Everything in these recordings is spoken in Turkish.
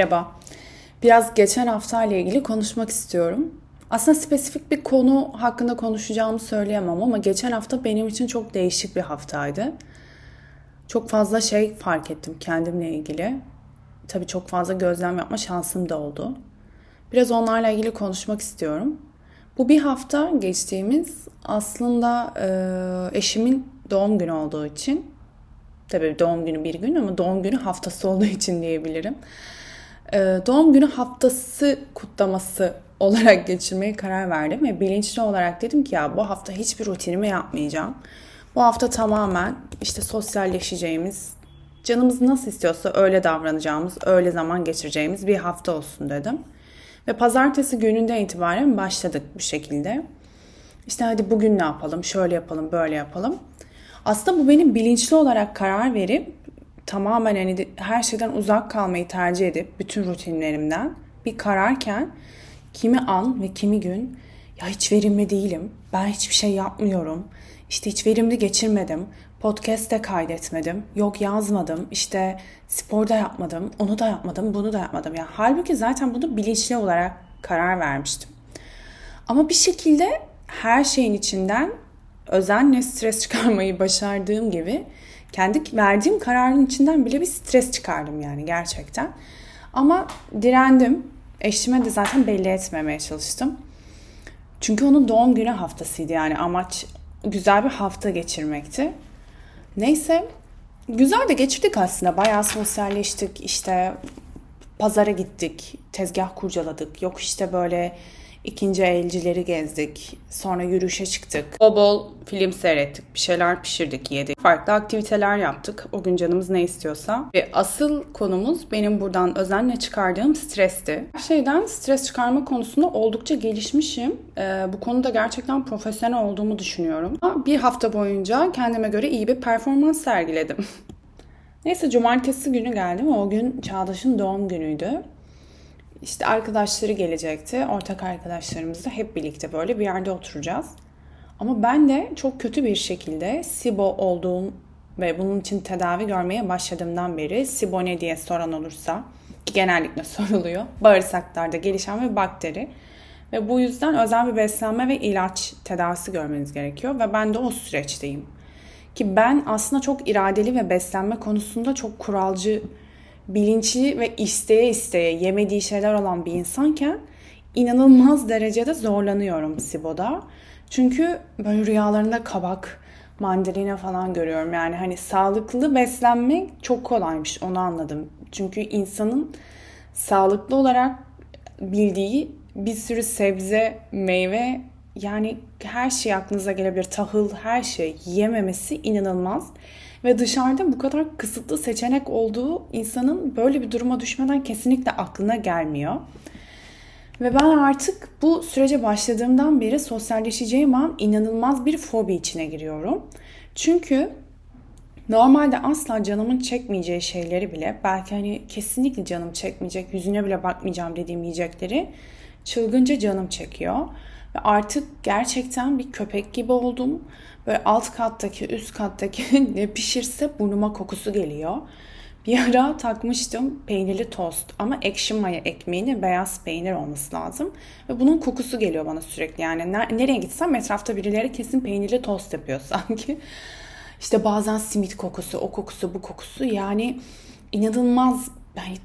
Merhaba. Biraz geçen hafta ile ilgili konuşmak istiyorum. Aslında spesifik bir konu hakkında konuşacağımı söyleyemem ama geçen hafta benim için çok değişik bir haftaydı. Çok fazla şey fark ettim kendimle ilgili. Tabii çok fazla gözlem yapma şansım da oldu. Biraz onlarla ilgili konuşmak istiyorum. Bu bir hafta geçtiğimiz aslında e, eşimin doğum günü olduğu için tabii doğum günü bir gün ama doğum günü haftası olduğu için diyebilirim. E, doğum günü haftası kutlaması olarak geçirmeye karar verdim ve bilinçli olarak dedim ki ya bu hafta hiçbir rutinimi yapmayacağım. Bu hafta tamamen işte sosyalleşeceğimiz, canımız nasıl istiyorsa öyle davranacağımız, öyle zaman geçireceğimiz bir hafta olsun dedim. Ve pazartesi gününden itibaren başladık bu şekilde. İşte hadi bugün ne yapalım, şöyle yapalım, böyle yapalım. Aslında bu benim bilinçli olarak karar verip tamamen hani her şeyden uzak kalmayı tercih edip bütün rutinlerimden bir kararken kimi an ve kimi gün ya hiç verimli değilim, ben hiçbir şey yapmıyorum, işte hiç verimli geçirmedim, podcast'te kaydetmedim, yok yazmadım, işte sporda yapmadım, onu da yapmadım, bunu da yapmadım. Yani halbuki zaten bunu bilinçli olarak karar vermiştim. Ama bir şekilde her şeyin içinden özenle stres çıkarmayı başardığım gibi kendi verdiğim kararın içinden bile bir stres çıkardım yani gerçekten. Ama direndim. Eşime de zaten belli etmemeye çalıştım. Çünkü onun doğum günü haftasıydı yani amaç güzel bir hafta geçirmekti. Neyse güzel de geçirdik aslında. Bayağı sosyalleştik. İşte pazara gittik. Tezgah kurcaladık. Yok işte böyle ikinci elcileri gezdik. Sonra yürüyüşe çıktık. Bol bol film seyrettik. Bir şeyler pişirdik, yedik. Farklı aktiviteler yaptık. O gün canımız ne istiyorsa. Ve asıl konumuz benim buradan özenle çıkardığım stresti. Her şeyden stres çıkarma konusunda oldukça gelişmişim. Ee, bu konuda gerçekten profesyonel olduğumu düşünüyorum. Bir hafta boyunca kendime göre iyi bir performans sergiledim. Neyse cumartesi günü geldim. O gün Çağdaş'ın doğum günüydü. İşte arkadaşları gelecekti. Ortak arkadaşlarımızla hep birlikte böyle bir yerde oturacağız. Ama ben de çok kötü bir şekilde SIBO olduğum ve bunun için tedavi görmeye başladığımdan beri SIBO ne diye soran olursa ki genellikle soruluyor. Bağırsaklarda gelişen bir bakteri. Ve bu yüzden özel bir beslenme ve ilaç tedavisi görmeniz gerekiyor. Ve ben de o süreçteyim. Ki ben aslında çok iradeli ve beslenme konusunda çok kuralcı bilinçli ve isteye isteye yemediği şeyler olan bir insanken inanılmaz derecede zorlanıyorum SIBO'da. Çünkü böyle rüyalarında kabak, mandalina falan görüyorum. Yani hani sağlıklı beslenmek çok kolaymış onu anladım. Çünkü insanın sağlıklı olarak bildiği bir sürü sebze, meyve yani her şey aklınıza gelebilir. Tahıl, her şey yememesi inanılmaz. Ve dışarıda bu kadar kısıtlı seçenek olduğu insanın böyle bir duruma düşmeden kesinlikle aklına gelmiyor. Ve ben artık bu sürece başladığımdan beri sosyalleşeceğim an inanılmaz bir fobi içine giriyorum. Çünkü normalde asla canımın çekmeyeceği şeyleri bile belki hani kesinlikle canım çekmeyecek, yüzüne bile bakmayacağım dediğim yiyecekleri çılgınca canım çekiyor. Ve artık gerçekten bir köpek gibi oldum. Böyle alt kattaki, üst kattaki ne pişirse burnuma kokusu geliyor. Bir ara takmıştım peynirli tost ama ekşi maya ekmeğini beyaz peynir olması lazım. Ve bunun kokusu geliyor bana sürekli yani nereye gitsem etrafta birileri kesin peynirli tost yapıyor sanki. İşte bazen simit kokusu, o kokusu, bu kokusu yani inanılmaz yani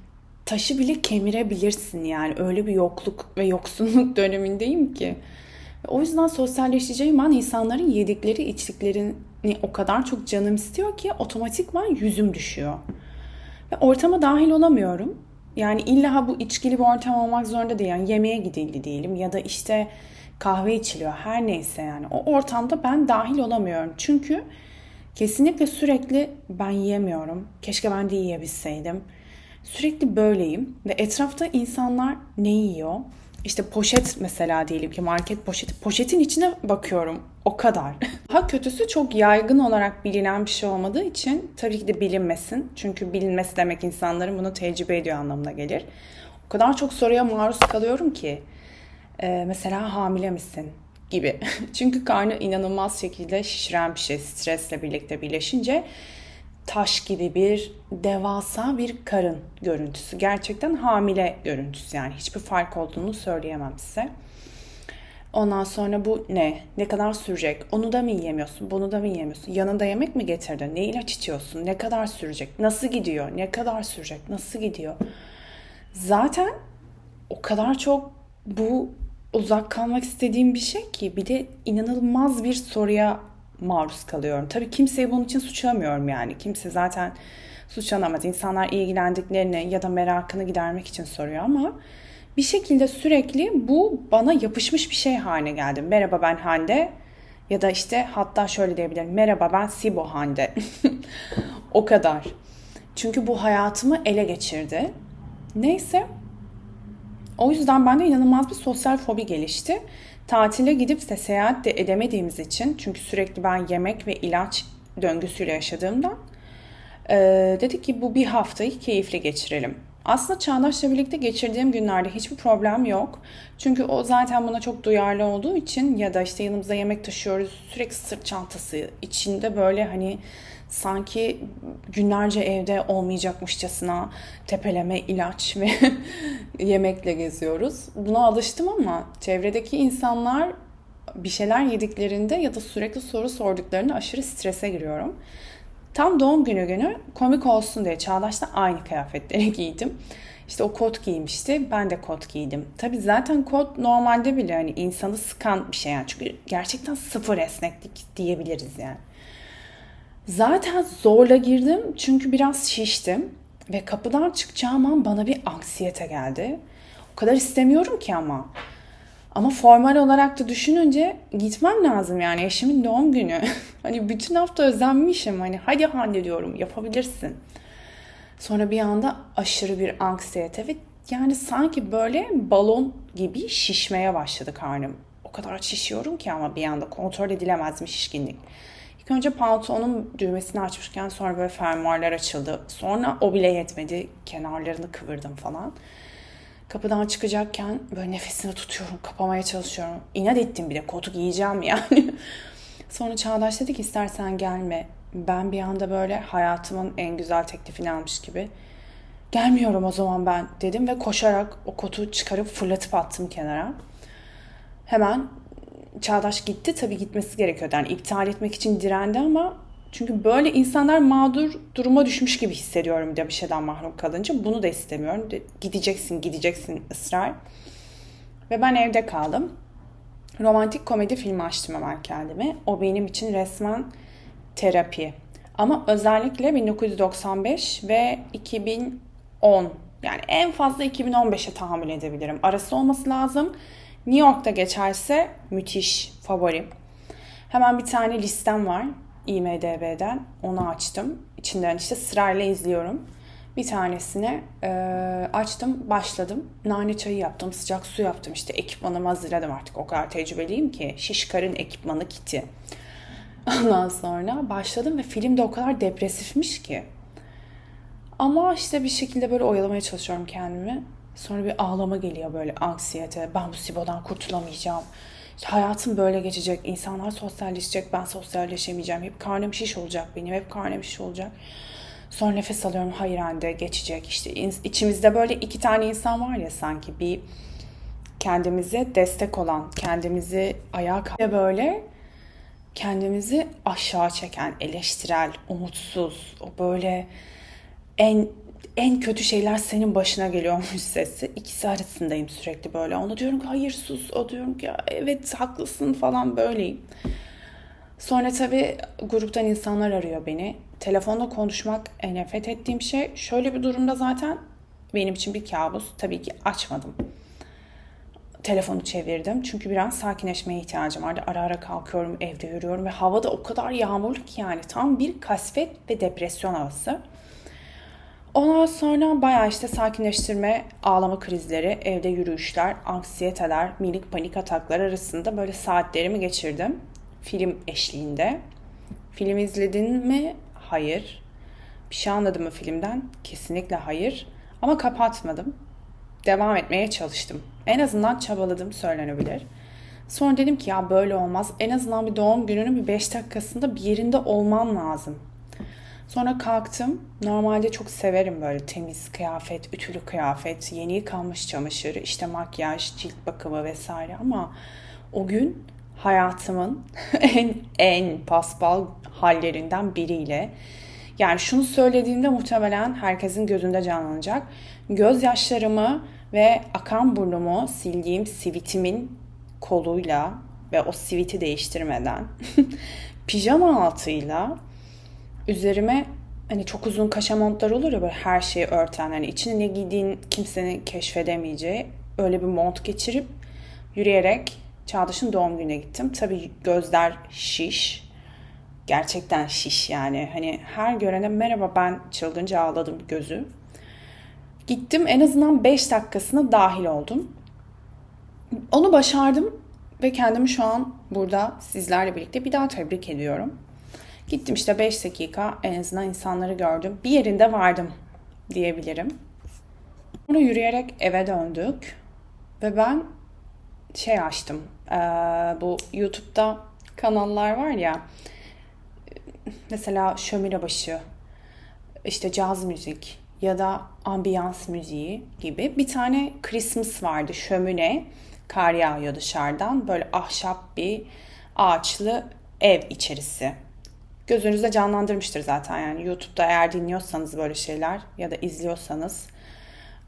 taşı bile kemirebilirsin yani öyle bir yokluk ve yoksunluk dönemindeyim ki. O yüzden sosyalleşeceğim an insanların yedikleri içtiklerini o kadar çok canım istiyor ki otomatikman yüzüm düşüyor. Ve ortama dahil olamıyorum. Yani illa bu içkili bir ortam olmak zorunda değil. Yani yemeğe gidildi diyelim ya da işte kahve içiliyor her neyse yani. O ortamda ben dahil olamıyorum. Çünkü kesinlikle sürekli ben yiyemiyorum. Keşke ben de yiyebilseydim. Sürekli böyleyim ve etrafta insanlar ne yiyor? İşte poşet mesela diyelim ki market poşeti. Poşetin içine bakıyorum. O kadar. Ha kötüsü çok yaygın olarak bilinen bir şey olmadığı için tabii ki de bilinmesin. Çünkü bilinmesi demek insanların bunu tecrübe ediyor anlamına gelir. O kadar çok soruya maruz kalıyorum ki. Ee, mesela hamile misin? gibi. Çünkü karnı inanılmaz şekilde şişiren bir şey stresle birlikte birleşince taş gibi bir devasa bir karın görüntüsü. Gerçekten hamile görüntüsü yani hiçbir fark olduğunu söyleyemem size. Ondan sonra bu ne? Ne kadar sürecek? Onu da mı yiyemiyorsun? Bunu da mı yiyemiyorsun? Yanında yemek mi getirdin? Ne ilaç içiyorsun? Ne kadar sürecek? Nasıl gidiyor? Ne kadar sürecek? Nasıl gidiyor? Zaten o kadar çok bu uzak kalmak istediğim bir şey ki bir de inanılmaz bir soruya maruz kalıyorum. Tabii kimseyi bunun için suçlamıyorum yani. Kimse zaten suçlanamaz. İnsanlar ilgilendiklerini ya da merakını gidermek için soruyor ama bir şekilde sürekli bu bana yapışmış bir şey haline geldi. Merhaba ben Hande ya da işte hatta şöyle diyebilirim. Merhaba ben Sibo Hande. o kadar. Çünkü bu hayatımı ele geçirdi. Neyse. O yüzden bende inanılmaz bir sosyal fobi gelişti. Tatile gidip de seyahat de edemediğimiz için çünkü sürekli ben yemek ve ilaç döngüsüyle yaşadığımdan e, dedik ki bu bir haftayı keyifli geçirelim. Aslında Çağdaş'la birlikte geçirdiğim günlerde hiçbir problem yok. Çünkü o zaten buna çok duyarlı olduğu için ya da işte yanımıza yemek taşıyoruz. Sürekli sırt çantası içinde böyle hani sanki günlerce evde olmayacakmışçasına tepeleme ilaç ve yemekle geziyoruz. Buna alıştım ama çevredeki insanlar bir şeyler yediklerinde ya da sürekli soru sorduklarında aşırı strese giriyorum. Tam doğum günü günü komik olsun diye Çağdaş'ta aynı kıyafetleri giydim. İşte o kot giymişti. Ben de kot giydim. Tabii zaten kot normalde bile hani insanı sıkan bir şey yani. Çünkü gerçekten sıfır esneklik diyebiliriz yani. Zaten zorla girdim çünkü biraz şiştim. Ve kapıdan çıkacağım an bana bir anksiyete geldi. O kadar istemiyorum ki ama. Ama formal olarak da düşününce gitmem lazım yani eşimin doğum günü. hani bütün hafta özenmişim hani hadi hallediyorum yapabilirsin. Sonra bir anda aşırı bir anksiyete ve yani sanki böyle balon gibi şişmeye başladı karnım. O kadar şişiyorum ki ama bir anda kontrol edilemez bir şişkinlik. İlk önce pantolonun düğmesini açmışken sonra böyle fermuarlar açıldı. Sonra o bile yetmedi. Kenarlarını kıvırdım falan. Kapıdan çıkacakken böyle nefesini tutuyorum, kapamaya çalışıyorum. İnat ettim bir de kotu giyeceğim yani. Sonra Çağdaş dedi ki istersen gelme. Ben bir anda böyle hayatımın en güzel teklifini almış gibi. Gelmiyorum o zaman ben dedim ve koşarak o kotu çıkarıp fırlatıp attım kenara. Hemen Çağdaş gitti. Tabii gitmesi gerekiyordu. Yani iptal etmek için direndi ama çünkü böyle insanlar mağdur duruma düşmüş gibi hissediyorum de bir şeyden mahrum kalınca. Bunu da istemiyorum. Gideceksin, gideceksin ısrar. Ve ben evde kaldım. Romantik komedi filmi açtım hemen kendime. O benim için resmen terapi. Ama özellikle 1995 ve 2010 yani en fazla 2015'e tahammül edebilirim. Arası olması lazım. New York'ta geçerse müthiş favorim. Hemen bir tane listem var. IMDB'den onu açtım. İçinden işte sırayla izliyorum. Bir tanesini e, açtım, başladım. Nane çayı yaptım, sıcak su yaptım. İşte ekipmanımı hazırladım artık. O kadar tecrübeliyim ki. Şişkar'ın ekipmanı kiti. Ondan sonra başladım ve film de o kadar depresifmiş ki. Ama işte bir şekilde böyle oyalamaya çalışıyorum kendimi. Sonra bir ağlama geliyor böyle anksiyete. Ben bu Sibo'dan kurtulamayacağım hayatım böyle geçecek. İnsanlar sosyalleşecek. Ben sosyalleşemeyeceğim. Hep karnım şiş olacak benim. Hep karnım şiş olacak. Sonra nefes alıyorum. Hayır anne geçecek. İşte içimizde böyle iki tane insan var ya sanki bir kendimize destek olan, kendimizi ayağa kalkıp böyle kendimizi aşağı çeken, eleştirel, umutsuz, o böyle en en kötü şeyler senin başına geliyormuş sesi. İkisi arasındayım sürekli böyle. Ona diyorum ki hayır sus. O diyorum ki evet haklısın falan böyleyim. Sonra tabii gruptan insanlar arıyor beni. Telefonda konuşmak nefret ettiğim şey. Şöyle bir durumda zaten benim için bir kabus. Tabii ki açmadım. Telefonu çevirdim. Çünkü biraz sakinleşmeye ihtiyacım vardı. Ara ara kalkıyorum, evde yürüyorum ve havada o kadar yağmurlu ki yani tam bir kasvet ve depresyon havası. Ondan sonra bayağı işte sakinleştirme, ağlama krizleri, evde yürüyüşler, anksiyeteler, minik panik ataklar arasında böyle saatlerimi geçirdim. Film eşliğinde. Film izledin mi? Hayır. Bir şey anladım mı filmden? Kesinlikle hayır. Ama kapatmadım. Devam etmeye çalıştım. En azından çabaladım söylenebilir. Sonra dedim ki ya böyle olmaz. En azından bir doğum gününün bir 5 dakikasında bir yerinde olmam lazım. Sonra kalktım. Normalde çok severim böyle temiz kıyafet, ütülü kıyafet, yeni yıkanmış çamaşır, işte makyaj, cilt bakımı vesaire ama o gün hayatımın en en paspal hallerinden biriyle yani şunu söylediğimde muhtemelen herkesin gözünde canlanacak. Gözyaşlarımı ve akan burnumu sildiğim sivitimin koluyla ve o siviti değiştirmeden pijama altıyla üzerime hani çok uzun kaşa montlar olur ya böyle her şeyi örten hani içine ne giydiğin kimsenin keşfedemeyeceği öyle bir mont geçirip yürüyerek Çağdaş'ın doğum gününe gittim. Tabii gözler şiş. Gerçekten şiş yani. Hani her görene merhaba ben çılgınca ağladım gözü. Gittim en azından 5 dakikasına dahil oldum. Onu başardım ve kendimi şu an burada sizlerle birlikte bir daha tebrik ediyorum. Gittim işte 5 dakika en azından insanları gördüm. Bir yerinde vardım diyebilirim. Sonra yürüyerek eve döndük ve ben şey açtım. Ee, bu YouTube'da kanallar var ya mesela şömine başı, işte caz müzik ya da ambiyans müziği gibi bir tane Christmas vardı şömine kar yağıyor dışarıdan böyle ahşap bir ağaçlı ev içerisi gözünüzde canlandırmıştır zaten yani YouTube'da eğer dinliyorsanız böyle şeyler ya da izliyorsanız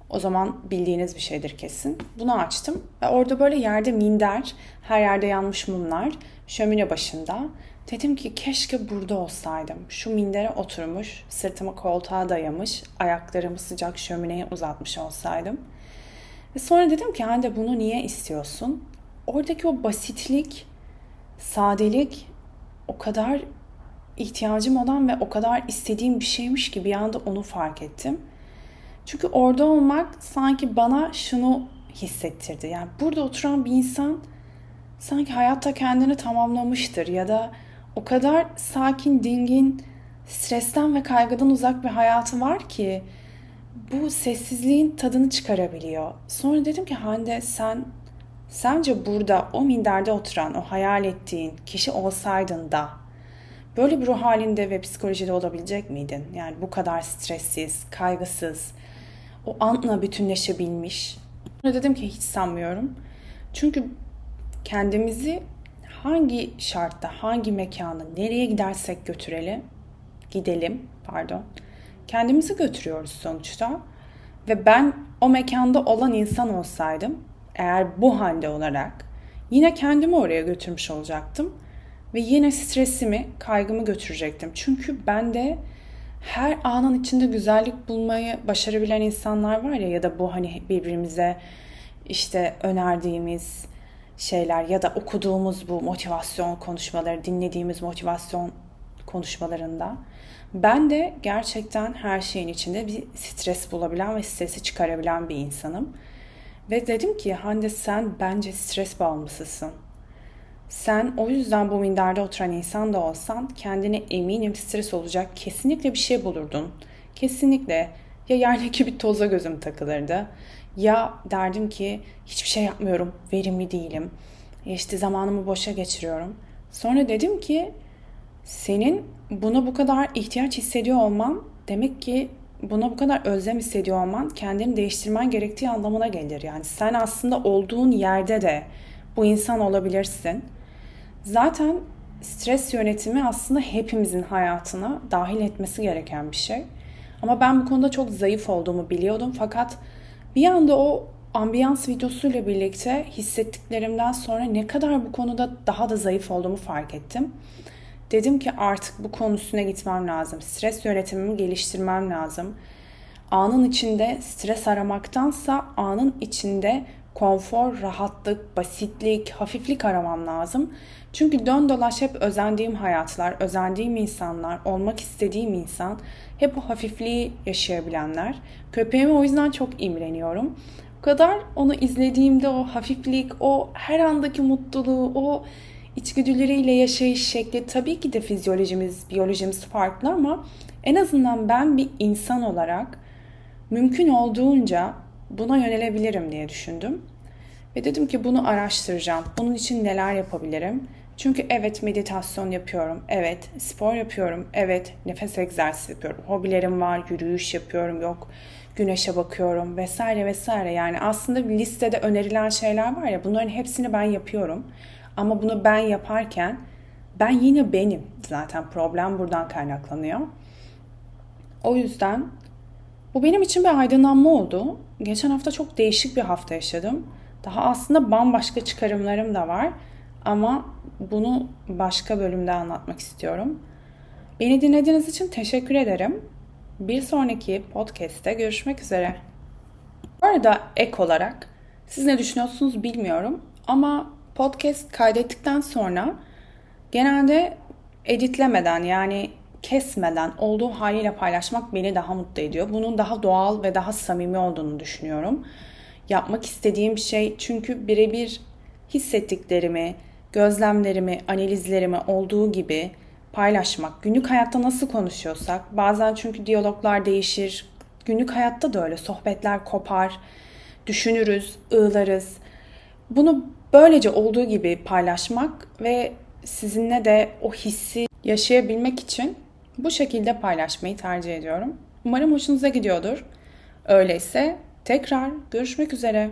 o zaman bildiğiniz bir şeydir kesin. Bunu açtım ve orada böyle yerde minder, her yerde yanmış mumlar, şömine başında. Dedim ki keşke burada olsaydım. Şu mindere oturmuş, sırtımı koltuğa dayamış, ayaklarımı sıcak şömineye uzatmış olsaydım. Ve sonra dedim ki Hande bunu niye istiyorsun? Oradaki o basitlik, sadelik o kadar ihtiyacım olan ve o kadar istediğim bir şeymiş ki bir anda onu fark ettim. Çünkü orada olmak sanki bana şunu hissettirdi. Yani burada oturan bir insan sanki hayatta kendini tamamlamıştır ya da o kadar sakin, dingin, stresten ve kaygıdan uzak bir hayatı var ki bu sessizliğin tadını çıkarabiliyor. Sonra dedim ki Hande sen sence burada o minderde oturan, o hayal ettiğin kişi olsaydın da böyle bir ruh halinde ve psikolojide olabilecek miydin? Yani bu kadar stressiz, kaygısız, o anla bütünleşebilmiş. Sonra dedim ki hiç sanmıyorum. Çünkü kendimizi hangi şartta, hangi mekanı, nereye gidersek götürelim, gidelim, pardon. Kendimizi götürüyoruz sonuçta. Ve ben o mekanda olan insan olsaydım, eğer bu halde olarak yine kendimi oraya götürmüş olacaktım ve yine stresimi, kaygımı götürecektim. Çünkü ben de her anın içinde güzellik bulmayı başarabilen insanlar var ya ya da bu hani birbirimize işte önerdiğimiz şeyler ya da okuduğumuz bu motivasyon konuşmaları, dinlediğimiz motivasyon konuşmalarında ben de gerçekten her şeyin içinde bir stres bulabilen ve stresi çıkarabilen bir insanım. Ve dedim ki Hande sen bence stres bağımlısısın. Sen o yüzden bu minderde oturan insan da olsan kendine eminim stres olacak kesinlikle bir şey bulurdun. Kesinlikle ya yerdeki bir toza gözüm takılırdı ya derdim ki hiçbir şey yapmıyorum, verimli değilim. İşte zamanımı boşa geçiriyorum. Sonra dedim ki senin buna bu kadar ihtiyaç hissediyor olman demek ki buna bu kadar özlem hissediyor olman kendini değiştirmen gerektiği anlamına gelir. Yani sen aslında olduğun yerde de bu insan olabilirsin. Zaten stres yönetimi aslında hepimizin hayatına dahil etmesi gereken bir şey. Ama ben bu konuda çok zayıf olduğumu biliyordum fakat bir anda o ambiyans videosuyla birlikte hissettiklerimden sonra ne kadar bu konuda daha da zayıf olduğumu fark ettim. Dedim ki artık bu konu üstüne gitmem lazım. Stres yönetimimi geliştirmem lazım. Anın içinde stres aramaktansa anın içinde konfor, rahatlık, basitlik, hafiflik aramam lazım. Çünkü dön dolaş hep özendiğim hayatlar, özendiğim insanlar, olmak istediğim insan hep o hafifliği yaşayabilenler. Köpeğime o yüzden çok imreniyorum. O kadar onu izlediğimde o hafiflik, o her andaki mutluluğu, o içgüdüleriyle yaşayış şekli tabii ki de fizyolojimiz, biyolojimiz farklı ama en azından ben bir insan olarak mümkün olduğunca buna yönelebilirim diye düşündüm. Ve dedim ki bunu araştıracağım. Bunun için neler yapabilirim? Çünkü evet meditasyon yapıyorum, evet spor yapıyorum, evet nefes egzersizi yapıyorum, hobilerim var, yürüyüş yapıyorum, yok güneşe bakıyorum vesaire vesaire. Yani aslında bir listede önerilen şeyler var ya bunların hepsini ben yapıyorum. Ama bunu ben yaparken ben yine benim. Zaten problem buradan kaynaklanıyor. O yüzden bu benim için bir aydınlanma oldu. Geçen hafta çok değişik bir hafta yaşadım. Daha aslında bambaşka çıkarımlarım da var. Ama bunu başka bölümde anlatmak istiyorum. Beni dinlediğiniz için teşekkür ederim. Bir sonraki podcast'te görüşmek üzere. Bu arada ek olarak siz ne düşünüyorsunuz bilmiyorum ama podcast kaydettikten sonra genelde editlemeden yani kesmeden olduğu haliyle paylaşmak beni daha mutlu ediyor. Bunun daha doğal ve daha samimi olduğunu düşünüyorum. Yapmak istediğim şey çünkü birebir hissettiklerimi, gözlemlerimi, analizlerimi olduğu gibi paylaşmak. Günlük hayatta nasıl konuşuyorsak, bazen çünkü diyaloglar değişir. Günlük hayatta da öyle sohbetler kopar, düşünürüz, ığlarız. Bunu böylece olduğu gibi paylaşmak ve sizinle de o hissi yaşayabilmek için bu şekilde paylaşmayı tercih ediyorum. Umarım hoşunuza gidiyordur. Öyleyse tekrar görüşmek üzere.